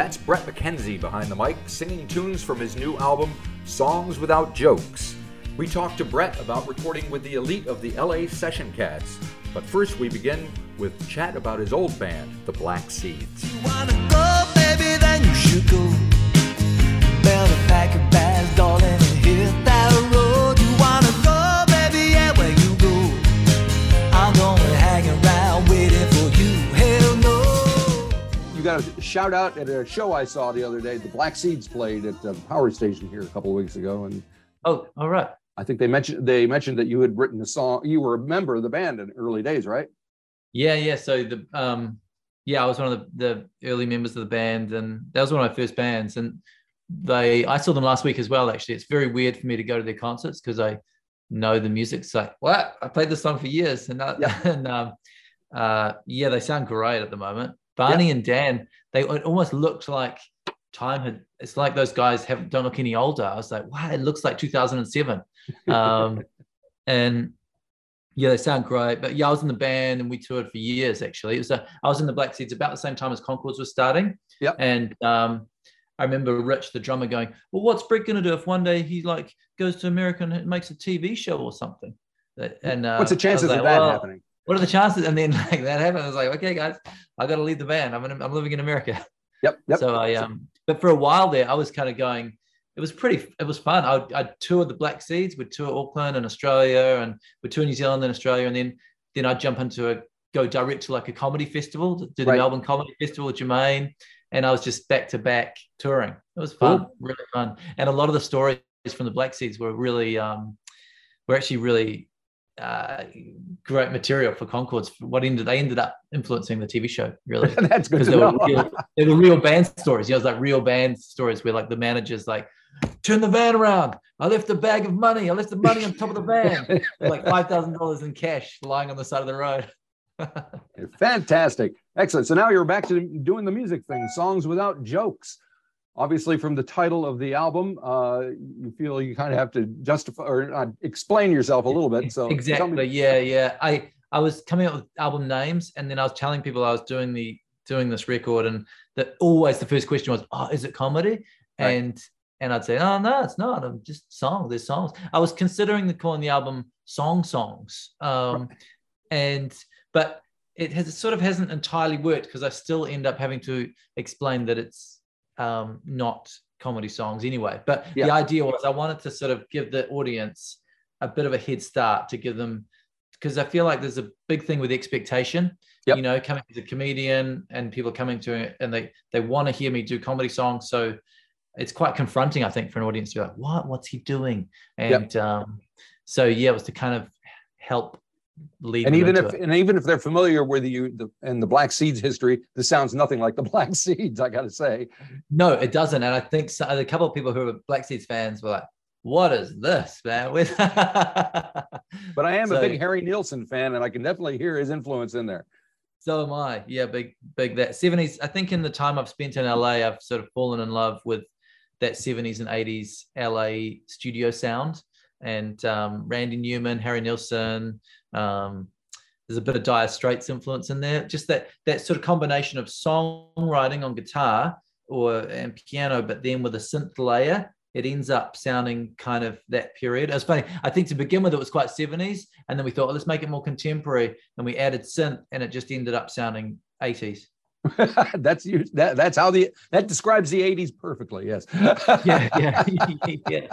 That's Bret McKenzie behind the mic, singing tunes from his new album, Songs Without Jokes. We talked to Bret about recording with the elite of the LA Session Cats. But first, we begin with chat about his old band, the Black Seeds. Got a shout out at a show I saw the other day. The Black Seeds played at the Power Station here a couple of weeks ago, and Oh, all right. I think they mentioned they mentioned that you had written a song. You were a member of the band in early days, right? Yeah, yeah. So the um, yeah, I was one of the, the early members of the band, and that was one of my first bands. And they, I saw them last week as well. Actually, it's very weird for me to go to their concerts because I know the music. It's like, what? I played this song for years, and that, Yeah. and um, uh, yeah, they sound great at the moment. Barney and Dan, they it almost looked like time had. It's like those guys haven't don't look any older. I was like, wow, it looks like 2007. Um, and yeah, they sound great. But yeah, I was in the band and we toured for years actually. It was a, I was in the Black Seeds about the same time as Conchords was starting. Yep. And um, I remember Rich, the drummer, going, Well, what's Bret gonna do if one day he like goes to America and makes a TV show or something? And uh, What's the chances like, of that "Well, happening? What are the chances? And then like that happened. I was like, okay, guys, I gotta leave the band. I'm in, I'm living in America. Yep, yep. So I um, but for a while there, I was kind of going. It was pretty. It was fun. I I toured the Black Seeds. We'd tour Auckland and Australia, and we'd tour New Zealand and Australia, and then then I'd jump into a go direct to like a comedy festival, do the Right. Melbourne Comedy Festival with Jermaine, and I was just back to back touring. It was fun, really fun, and a lot of the stories from the Black Seeds were really um, were actually really uh, great material for Conchords. What ended they ended up influencing the TV show really That's good to they were, real, they were real band stories. You know, it was like real band stories where like the manager's like, turn the van around. I left a bag of money. I left the money on top of the van. Like five thousand dollars in cash lying on the side of the road. Fantastic. Excellent. So now you're back to doing the music thing, songs without jokes. Obviously, from the title of the album, uh, you feel you kind of have to justify or uh, explain yourself a little bit. So exactly. Yeah, yeah. I I was coming up with album names, and then I was telling people I was doing the doing this record, and that always the first question was, "Oh, is it comedy?" Right. And and I'd say, "Oh, no, it's not. I'm just song. There's songs." I was considering the calling the album "Song Songs," um, and but it has it sort of hasn't entirely worked because I still end up having to explain that it's um, not comedy songs anyway. But Yeah. the idea was I wanted to sort of give the audience a bit of a head start to give them because I feel like there's a big thing with expectation. Yep. You know, coming as a comedian and people coming to it and they they want to hear me do comedy songs. So it's quite confronting, I think, for an audience to be like, "What? What's he doing?" And um, so yeah, it was to kind of help lead. and even if and even if they're familiar with you the and the Black Seeds history, this sounds nothing like the Black Seeds. I got to say. No, it doesn't. And I think so, a couple of people who are Black Seeds fans were like, "What is this, man?" With But I am So- a big Harry Nilsson fan, and I can definitely hear his influence in there. so am I. Yeah, big, big that seventies. I think in the time I've spent in LA, I've sort of fallen in love with that seventies and eighties LA studio sound. And um, Randy Newman, Harry Nilsson. Um, there's a bit of Dire Straits influence in there. Just that that sort of combination of songwriting on guitar or and piano, but then with a synth layer, it ends up sounding kind of that period. It was funny. I think to begin with, it was quite 70s, and then we thought, oh, let's make it more contemporary, and we added synth, and it just ended up sounding 80s. that's you. That, that's how the that describes the '80s perfectly. Yes. Yeah, yeah, yeah,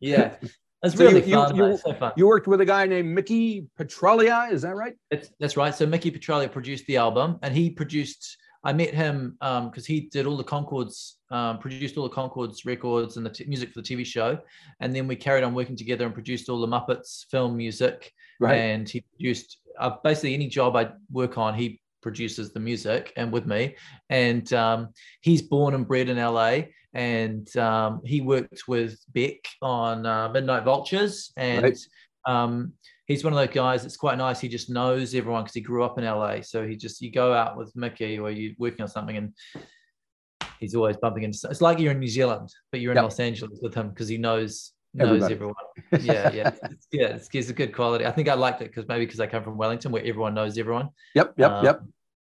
yeah. It's So you- really you- fun. you- mate. So fun. You worked with a guy named Mickey Petralia. Is that right? That's, that's right. So Mickey Petralia produced the album, and he produced. I met him because he did all the Conchords, um, produced all the Conchords records and the t- music for the TV show, and then we carried on working together and produced all the Muppets film music. Right. And he produced uh, basically any job I work on, he produces the music and with me. And um, he's born and bred in LA, and um, he worked with Beck on uh, Midnight Vultures, and Right. um, he's one of those guys that's quite nice. He just knows everyone because he grew up in LA. So he just you go out with Mickey or you're working on something and he's always bumping into. It's like you're in New Zealand, but you're in Yep. Los Angeles with him because he knows knows Everybody. everyone. Yeah, yeah, it's, yeah. It's, it's a good quality. I think I liked it because maybe because I come from Wellington where everyone knows everyone. Yep. Yep. Um, yep.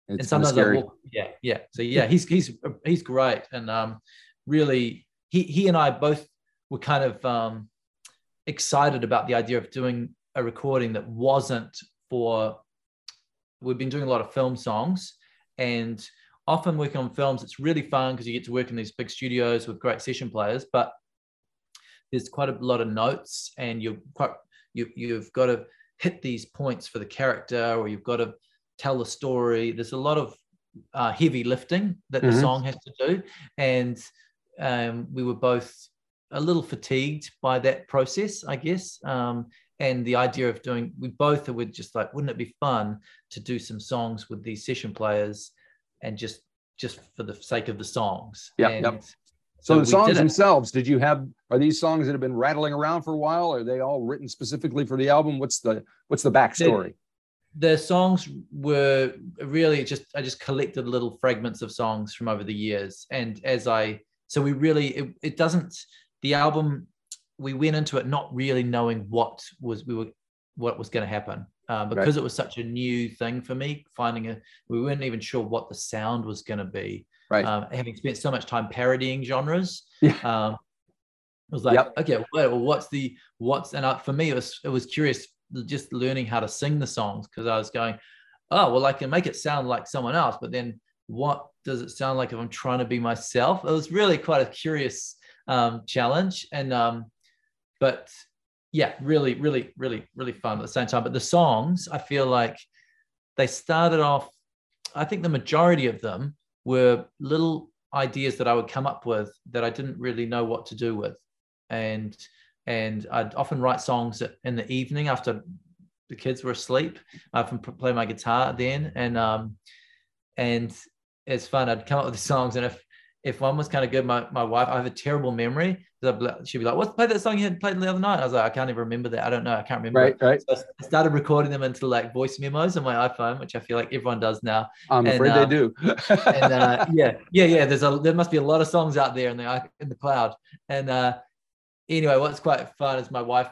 It's and sometimes I walk, yeah, yeah. So yeah, he's he's he's great, and um, really, he he and I both were kind of um, excited about the idea of doing a recording that wasn't for. We've been doing a lot of film songs, and often working on films, it's really fun because you get to work in these big studios with great session players, but there's quite a lot of notes, and you're quite you you've got to hit these points for the character, or you've got to tell the story. There's a lot of uh, heavy lifting that Mhm. the song has to do, and um, we were both a little fatigued by that process, I guess. Um, and the idea of doing, we both were just like, wouldn't it be fun to do some songs with these session players, and just just for the sake of the songs. Yeah. yep. so So the songs themselves, did you have are these songs that have been rattling around for a while? Are they all written specifically for the album? What's the what's the backstory? the songs were really just I just collected little fragments of songs from over the years, and as I so we really it, it doesn't the album we went into it not really knowing what was we were what was going to happen um, because it was such a new thing for me finding a we weren't even sure what the sound was going to be Right. um, having spent so much time parodying genres Yeah. um, it was like Yep. okay well, what's the what's and uh, for me it was it was curious just learning how to sing the songs because I was going, oh well, I can make it sound like someone else, but then what does it sound like if I'm trying to be myself? It was really quite a curious um, challenge, and um, but yeah, really, really, really, really fun at the same time. But the songs, I feel like they started off. I think the majority of them were little ideas that I would come up with that I didn't really know what to do with, and and I'd often write songs in the evening after the kids were asleep. I often play my guitar then, and um, and it's fun. I'd come up with the songs, and if if one was kind of good, my, my wife, I have a terrible memory. 'cause I'd be like- She'd be like, "What's play that song you had played the other night?" I was like, "I can't even remember that. I don't know. I can't remember." Right, it." right. So I started recording them into like voice memos on my iPhone, which I feel like everyone does now I'm And, afraid they do. and uh, yeah, yeah, yeah. There's a there must be a lot of songs out there in the in the cloud. And uh, anyway, what's quite fun is my wife.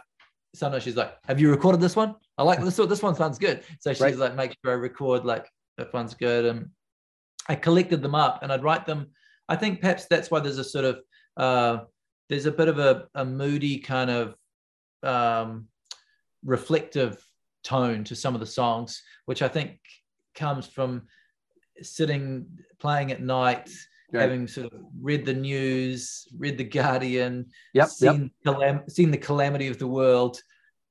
Sometimes she's like, "Have you recorded this one? I like this one. This one sounds good." So she's Right. like, "Make sure I record like that one's good." And I collected them up and I'd write them. I think perhaps that's why there's a sort of uh, there's a bit of a, a moody kind of um, reflective tone to some of the songs, which I think comes from sitting playing at night, Right. having sort of read the news, read the Guardian, Yep, yep. seen, calam- seen the calamity of the world,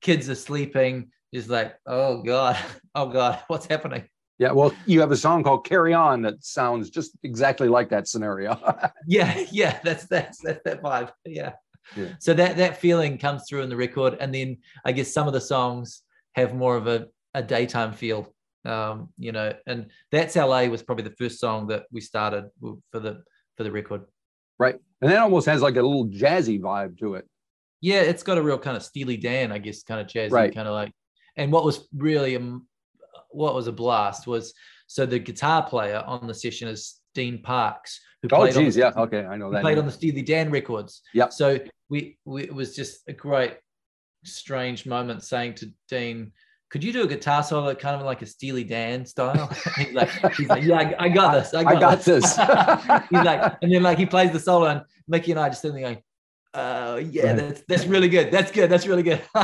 kids are sleeping, just like, oh God, oh God, what's happening? Yeah, well, you have a song called "Carry On" that sounds just exactly like that scenario. yeah yeah that's that's that's that vibe yeah. Yeah. so that that feeling comes through in the record and then i guess some of the songs have more of a, a daytime feel um you know and that's la was probably the first song that we started for the for the record right, and that almost has like a little jazzy vibe to it. yeah it's got a real kind of steely dan i guess kind of jazzy Right. kind of like and what was really um, what was a blast was so the guitar player on the session is dean parks who Oh, played on the yeah, okay, I know that. played name. on the Steely Dan records. Yeah, So we, we it was just a great, strange moment saying to Dean, "Could you do a guitar solo kind of like a Steely Dan style?" he's like, he's like, "Yeah, I, got this. I got, I got this." he's like, and then like he plays the solo, and Mickey and I just sitting there going, "Oh yeah, Right. that's that's really good. That's good. That's really good."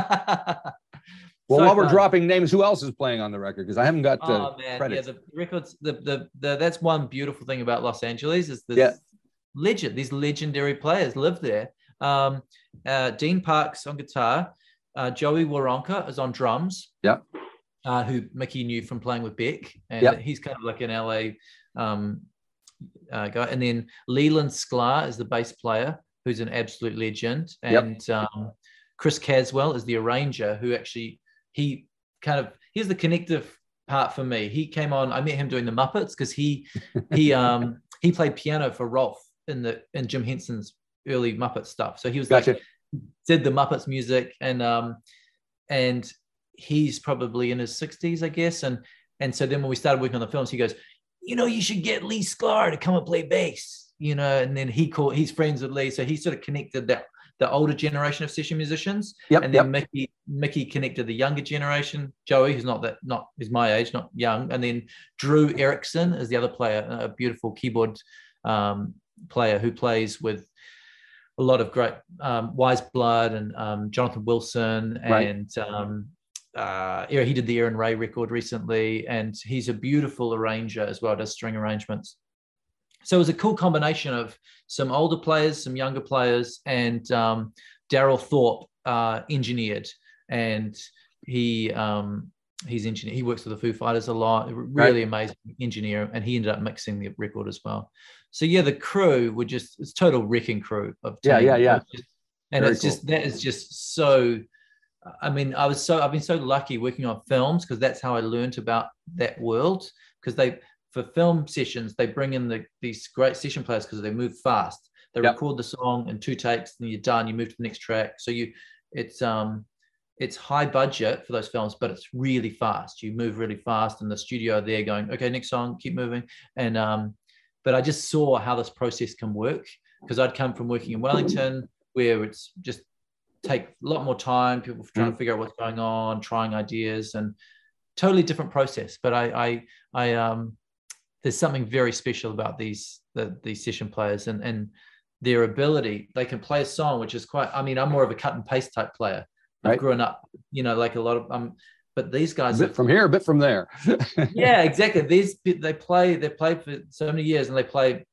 well, So while we're fun. dropping names, who else is playing on the record? Because I haven't got the oh man, credits. yeah, the records, the, the the that's one beautiful thing about Los Angeles is this Yeah. legend. These legendary players live there. Um, uh, Dean Parks on guitar, uh, Joey Waronker is on drums. Yeah. Uh, who Mickey knew from playing with Beck, and Yep. he's kind of like an LA um, uh, guy. And then Leland Sklar is the bass player, who's an absolute legend, Yep. and um, Chris Caswell is the arranger, who actually he kind of here's the connective part for me. He came on. I met him doing the Muppets because he he um he played piano for Rowlf in the in Jim Henson's early Muppet stuff. So he was Gotcha. like did the Muppets music and um and he's probably in his 60s, I guess. And and so then when we started working on the films, he goes, you know, you should get Lee Sklar to come and play bass, you know, and then he called he's friends with Lee. So he sort of connected that the older generation of session musicians, Yep. and Yep. then Mickey Mickey connected the younger generation. Joey, who's not that not is my age, not young, and then Drew Erickson is the other player, a beautiful keyboard um, player who plays with a lot of great um, Weyes Blood and um, Jonathan Wilson Right. and um, uh, he did the Erin Rae record recently, and he's a beautiful arranger as well, does string arrangements. So it was a cool combination of some older players, some younger players, and um, Darrell Thorp uh, engineered, and he um, he's engineer. He works with the Foo Fighters a lot. Really amazing engineer, and he ended up mixing the record as well. So yeah, the crew were just it's total wrecking crew of Yeah, yeah, yeah. It was just- and Very it's just that is just so. I mean, I was so I've been so lucky working on films because that's how I learned about that world. Because they for film sessions they bring in the these great session players because they move fast. They Yep. record the song in two takes, and you're done. You move to the next track. So you, it's um, it's high budget for those films, but it's really fast. You move really fast, and the studio there going, okay, next song, keep moving. And um, but I just saw how this process can work because I'd come from working in Wellington where it's just take a lot more time, people trying to figure out what's going on, trying ideas, and totally different process. But I, I, I, um, there's something very special about these the, these session players and and their ability. They can play a song, which is quite. I mean, I'm more of a cut and paste type player. I've Right. grown up, you know, like a lot of um, but these guys A bit have from here, a bit from there. yeah, exactly. These they play, they played for so many years, and they play.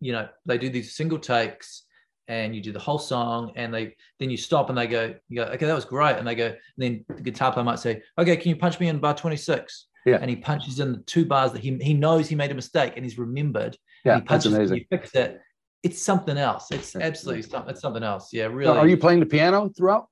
You know, they do these single takes, and you do the whole song, and they then you stop and they go, you go, okay, that was great, and they go, and then the guitar player might say, okay, can you punch me in bar twenty six? Yeah. and he punches in the two bars that he he knows he made a mistake, and he's remembered. Yeah, he that's punches it, and amazing. you fix it. It's something else. It's Yeah. absolutely something. It's something else. Yeah, So really. Are you playing the piano throughout?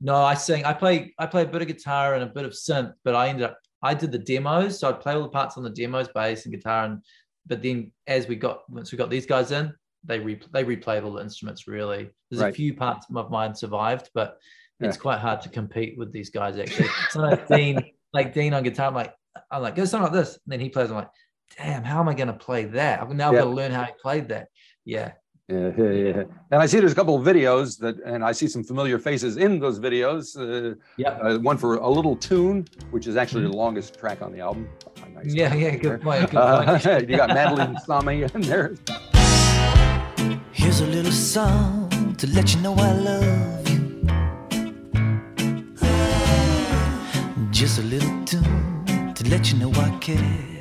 No, I sing. I play. I play a bit of guitar and a bit of synth, but I ended up. I did the demos, so I'd play all the parts on the demos, bass and guitar, and but then as we got once we got these guys in, they re, they replayed all the instruments. Really, there's Right. a few parts of mine survived, but it's Yeah. quite hard to compete with these guys. Actually, sometimes Dean, like Dean on guitar, I'm like, I'm like, go something like this, and then he plays. I'm like, damn, how am I going to play that? I'm now Yeah. got to learn how he played that. Yeah, Yeah, yeah, yeah. And I see there's a couple of videos that, and I see some familiar faces in those videos. Uh, yeah, uh, one for a little tune, which is actually the longest track on the album. Nice yeah, yeah. there. Good point. Good Uh, point. you got Madeleine Sami in there. Here's a little song to let you know I love Just a little tune to let you know I care.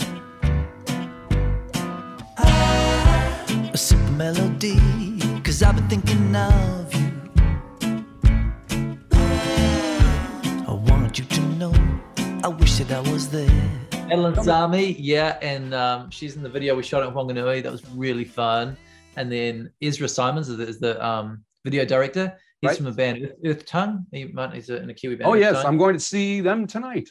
A simple melody, cause I've been thinking of you. I want you to know I wish that I was there. Ellen Sami, yeah, and um, she's in the video we shot at Wanganui. That was really fun. And then Ezra Simons is the, is the um, video director. He's Right. from the band Earth, Earth Tongue. He might he's a, in a Kiwi band. Oh, Earth yes, Tongue. I'm going to see them tonight.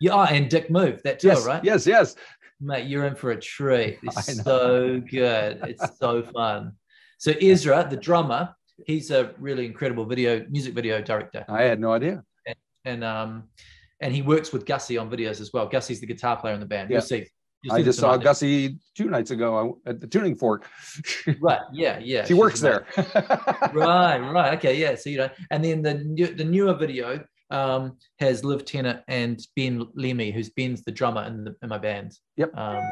yeah, and Dick Move that too, Yes, right? yes, yes. Mate, you're in for a treat. It's so good. It's so fun. So Ezra, the drummer, he's a really incredible video music video director. I had no idea. and um and he works with Gussie on videos as well. Gussie's the guitar player in the band. Yeah. You'll see. I just saw tonight. Gussie two nights ago at the tuning fork. Right. Yeah. Yeah. she works there. right. Right. Okay. Yeah. So you know, and then the new, the newer video um, has Liv Tennant and Ben Lemmy, who's Ben's the drummer in, the, in my band. Yep. Um,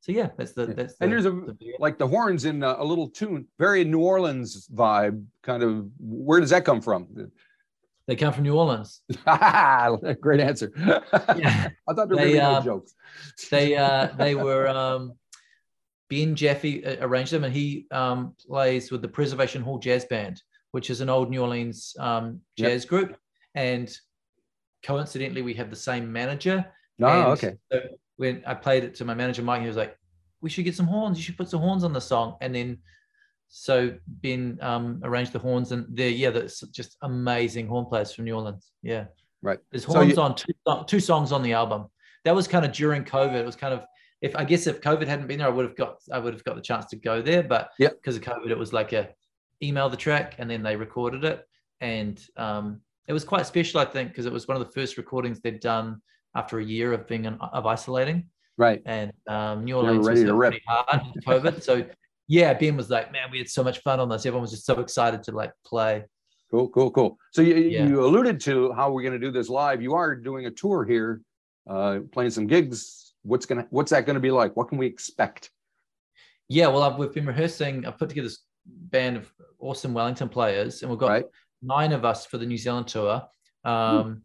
so yeah, that's the Yeah. that's the, And there's a- the like the horns in uh, a little tune, very New Orleans vibe. Kind of, where does that come from? They come from New Orleans. Great answer. Yeah. I thought were They, be no um, jokes. They uh they were um Ben Jaffe uh, arranged them and he um plays with the Preservation Hall Jazz Band, which is an old New Orleans um Yep. jazz group. And coincidentally we have the same manager. No, And Oh, okay. So when I played it to my manager Mike, he was like, "We should get some horns. You should put some horns on the song." And then, so Ben um, arranged the horns, and they're yeah, that's just amazing horn players from New Orleans. Yeah, Right. There's So horns you- on two, two songs on the album. That was kind of during COVID. It was kind of if I guess if COVID hadn't been there, I would have got I would have got the chance to go there. But Yeah. because of COVID, it was like a email the track and then they recorded it, and um, it was quite special, I think, because it was one of the first recordings they'd done after a year of being in, of isolating. Right. And um, New Orleans was pretty hard with COVID, so yeah, Ben was like, man, we had so much fun on this. Everyone was just so excited to like play. Cool, cool, cool. So you, Yeah. you alluded to how we're going to do this live. You are doing a tour here, uh, playing some gigs. What's gonna What's that going to be like? What can we expect? Yeah, well, I've, we've been rehearsing. I've put together this band of awesome Wellington players, and we've got Right. nine of us for the New Zealand tour. Um,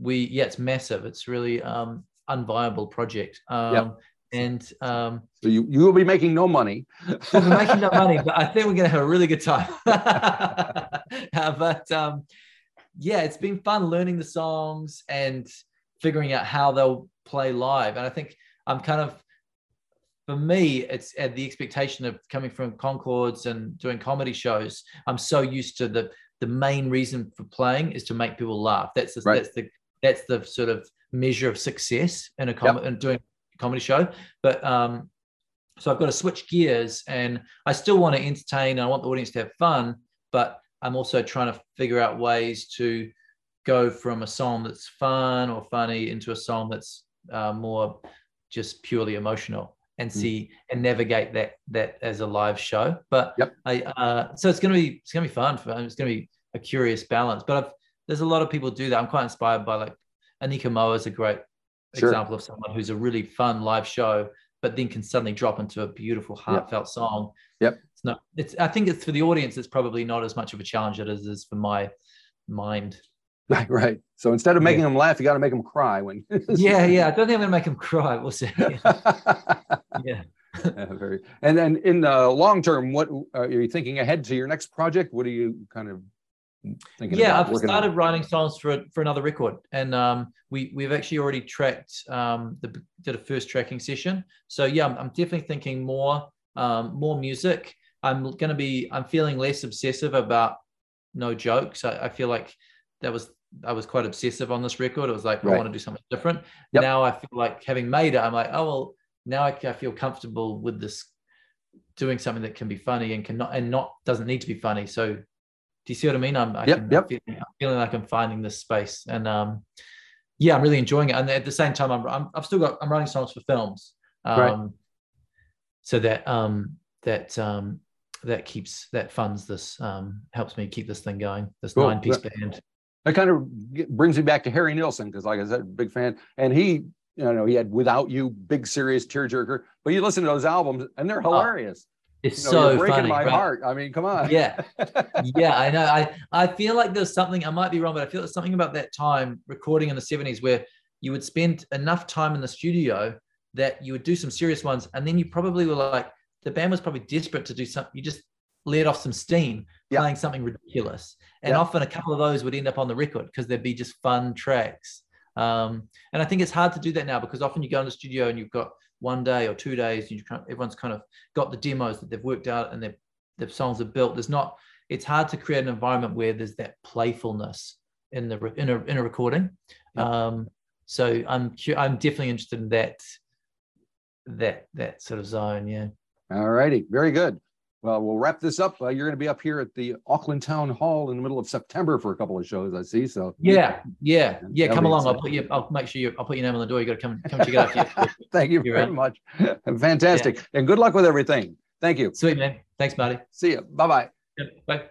we yeah, it's massive. It's really um, unviable project. Um, And um, So you you will be making no money. we'll be making no money, but I think we're going to have a really good time. Uh, but um, yeah, it's been fun learning the songs and figuring out how they'll play live. And I think I'm kind of, for me, it's at the expectation of coming from Conchords and doing comedy shows. I'm so used to the the main reason for playing is to make people laugh. That's the, Right. that's the that's the sort of measure of success in a com- in doing a comedy show. But um, so I've got to switch gears and I still want to entertain and I want the audience to have fun, but I'm also trying to figure out ways to go from a song that's fun or funny into a song that's uh, more just purely emotional and Mm. see and navigate that that as a live show. But Yep. I uh, so it's gonna be it's gonna be fun for it's gonna be a curious balance. But I've, there's a lot of people do that. I'm quite inspired by like Anika Moa is a great Sure. example of someone who's a really fun live show, but then can suddenly drop into a beautiful, heartfelt song. Yep. It's not. It's. I think it's for the audience. It's probably not as much of a challenge as it is for my mind. Right, right. So instead of making Yeah. them laugh, you got to make them cry when. Yeah, yeah. I don't think I'm gonna make them cry. We'll see. yeah. Yeah, very. And then in the long term, what are you thinking ahead to your next project? What are you kind of thinking? yeah i've on? started writing songs for for another record and um we we've actually already tracked um the did a first tracking session so yeah i'm, I'm definitely thinking more um more music i'm going to be i'm feeling less obsessive about no jokes i, I feel like that was i was quite obsessive on this record it was like i want to do something different Yep. now i feel like having made it i'm like oh well now I, I feel comfortable with this doing something that can be funny and cannot and not doesn't need to be funny so do you see what I mean? I'm, I Yep, can, yep. I'm, feeling, I'm feeling like I'm finding this space, and um, yeah, I'm really enjoying it. And at the same time, I'm, I'm I've still got I'm writing songs for films, um, Right. so that um, that um, that keeps that funds this um, helps me keep this thing going. This Cool. nine piece band. That kind of brings me back to Harry Nilsson because, like I said, big fan, and he, you know, he had "Without You," big serious tearjerker. But you listen to those albums, and they're hilarious. It's You know, so you're breaking funny. my right? heart. I mean, come on. Yeah, yeah, I know. I I feel like there's something. I might be wrong, but I feel there's something about that time recording in the '70s where you would spend enough time in the studio that you would do some serious ones, and then you probably were like, the band was probably desperate to do something. You just let off some steam Yeah. playing something ridiculous, and Yeah. often a couple of those would end up on the record because there'd be just fun tracks. Um, and I think it's hard to do that now because often you go in the studio and you've got one day or two days, and you kind everyone's kind of got the demos that they've worked out and their the songs are built. There's not. It's hard to create an environment where there's that playfulness in the in a in a recording. Yeah. Um, so I'm I'm definitely interested in that that that sort of zone. Yeah. All righty, very good. Well, we'll wrap this up. Uh, you're going to be up here at the Auckland Town Hall in the middle of September for a couple of shows. I see. So Yeah, yeah, yeah. That'll Come along. I'll put you. I'll make sure you. I'll put your name on the door. You got to come come check it out. Thank you You're very much. Fantastic, and good luck with everything. Thank you. Sweet man. Thanks, buddy. See you. Bye bye. Yeah, bye.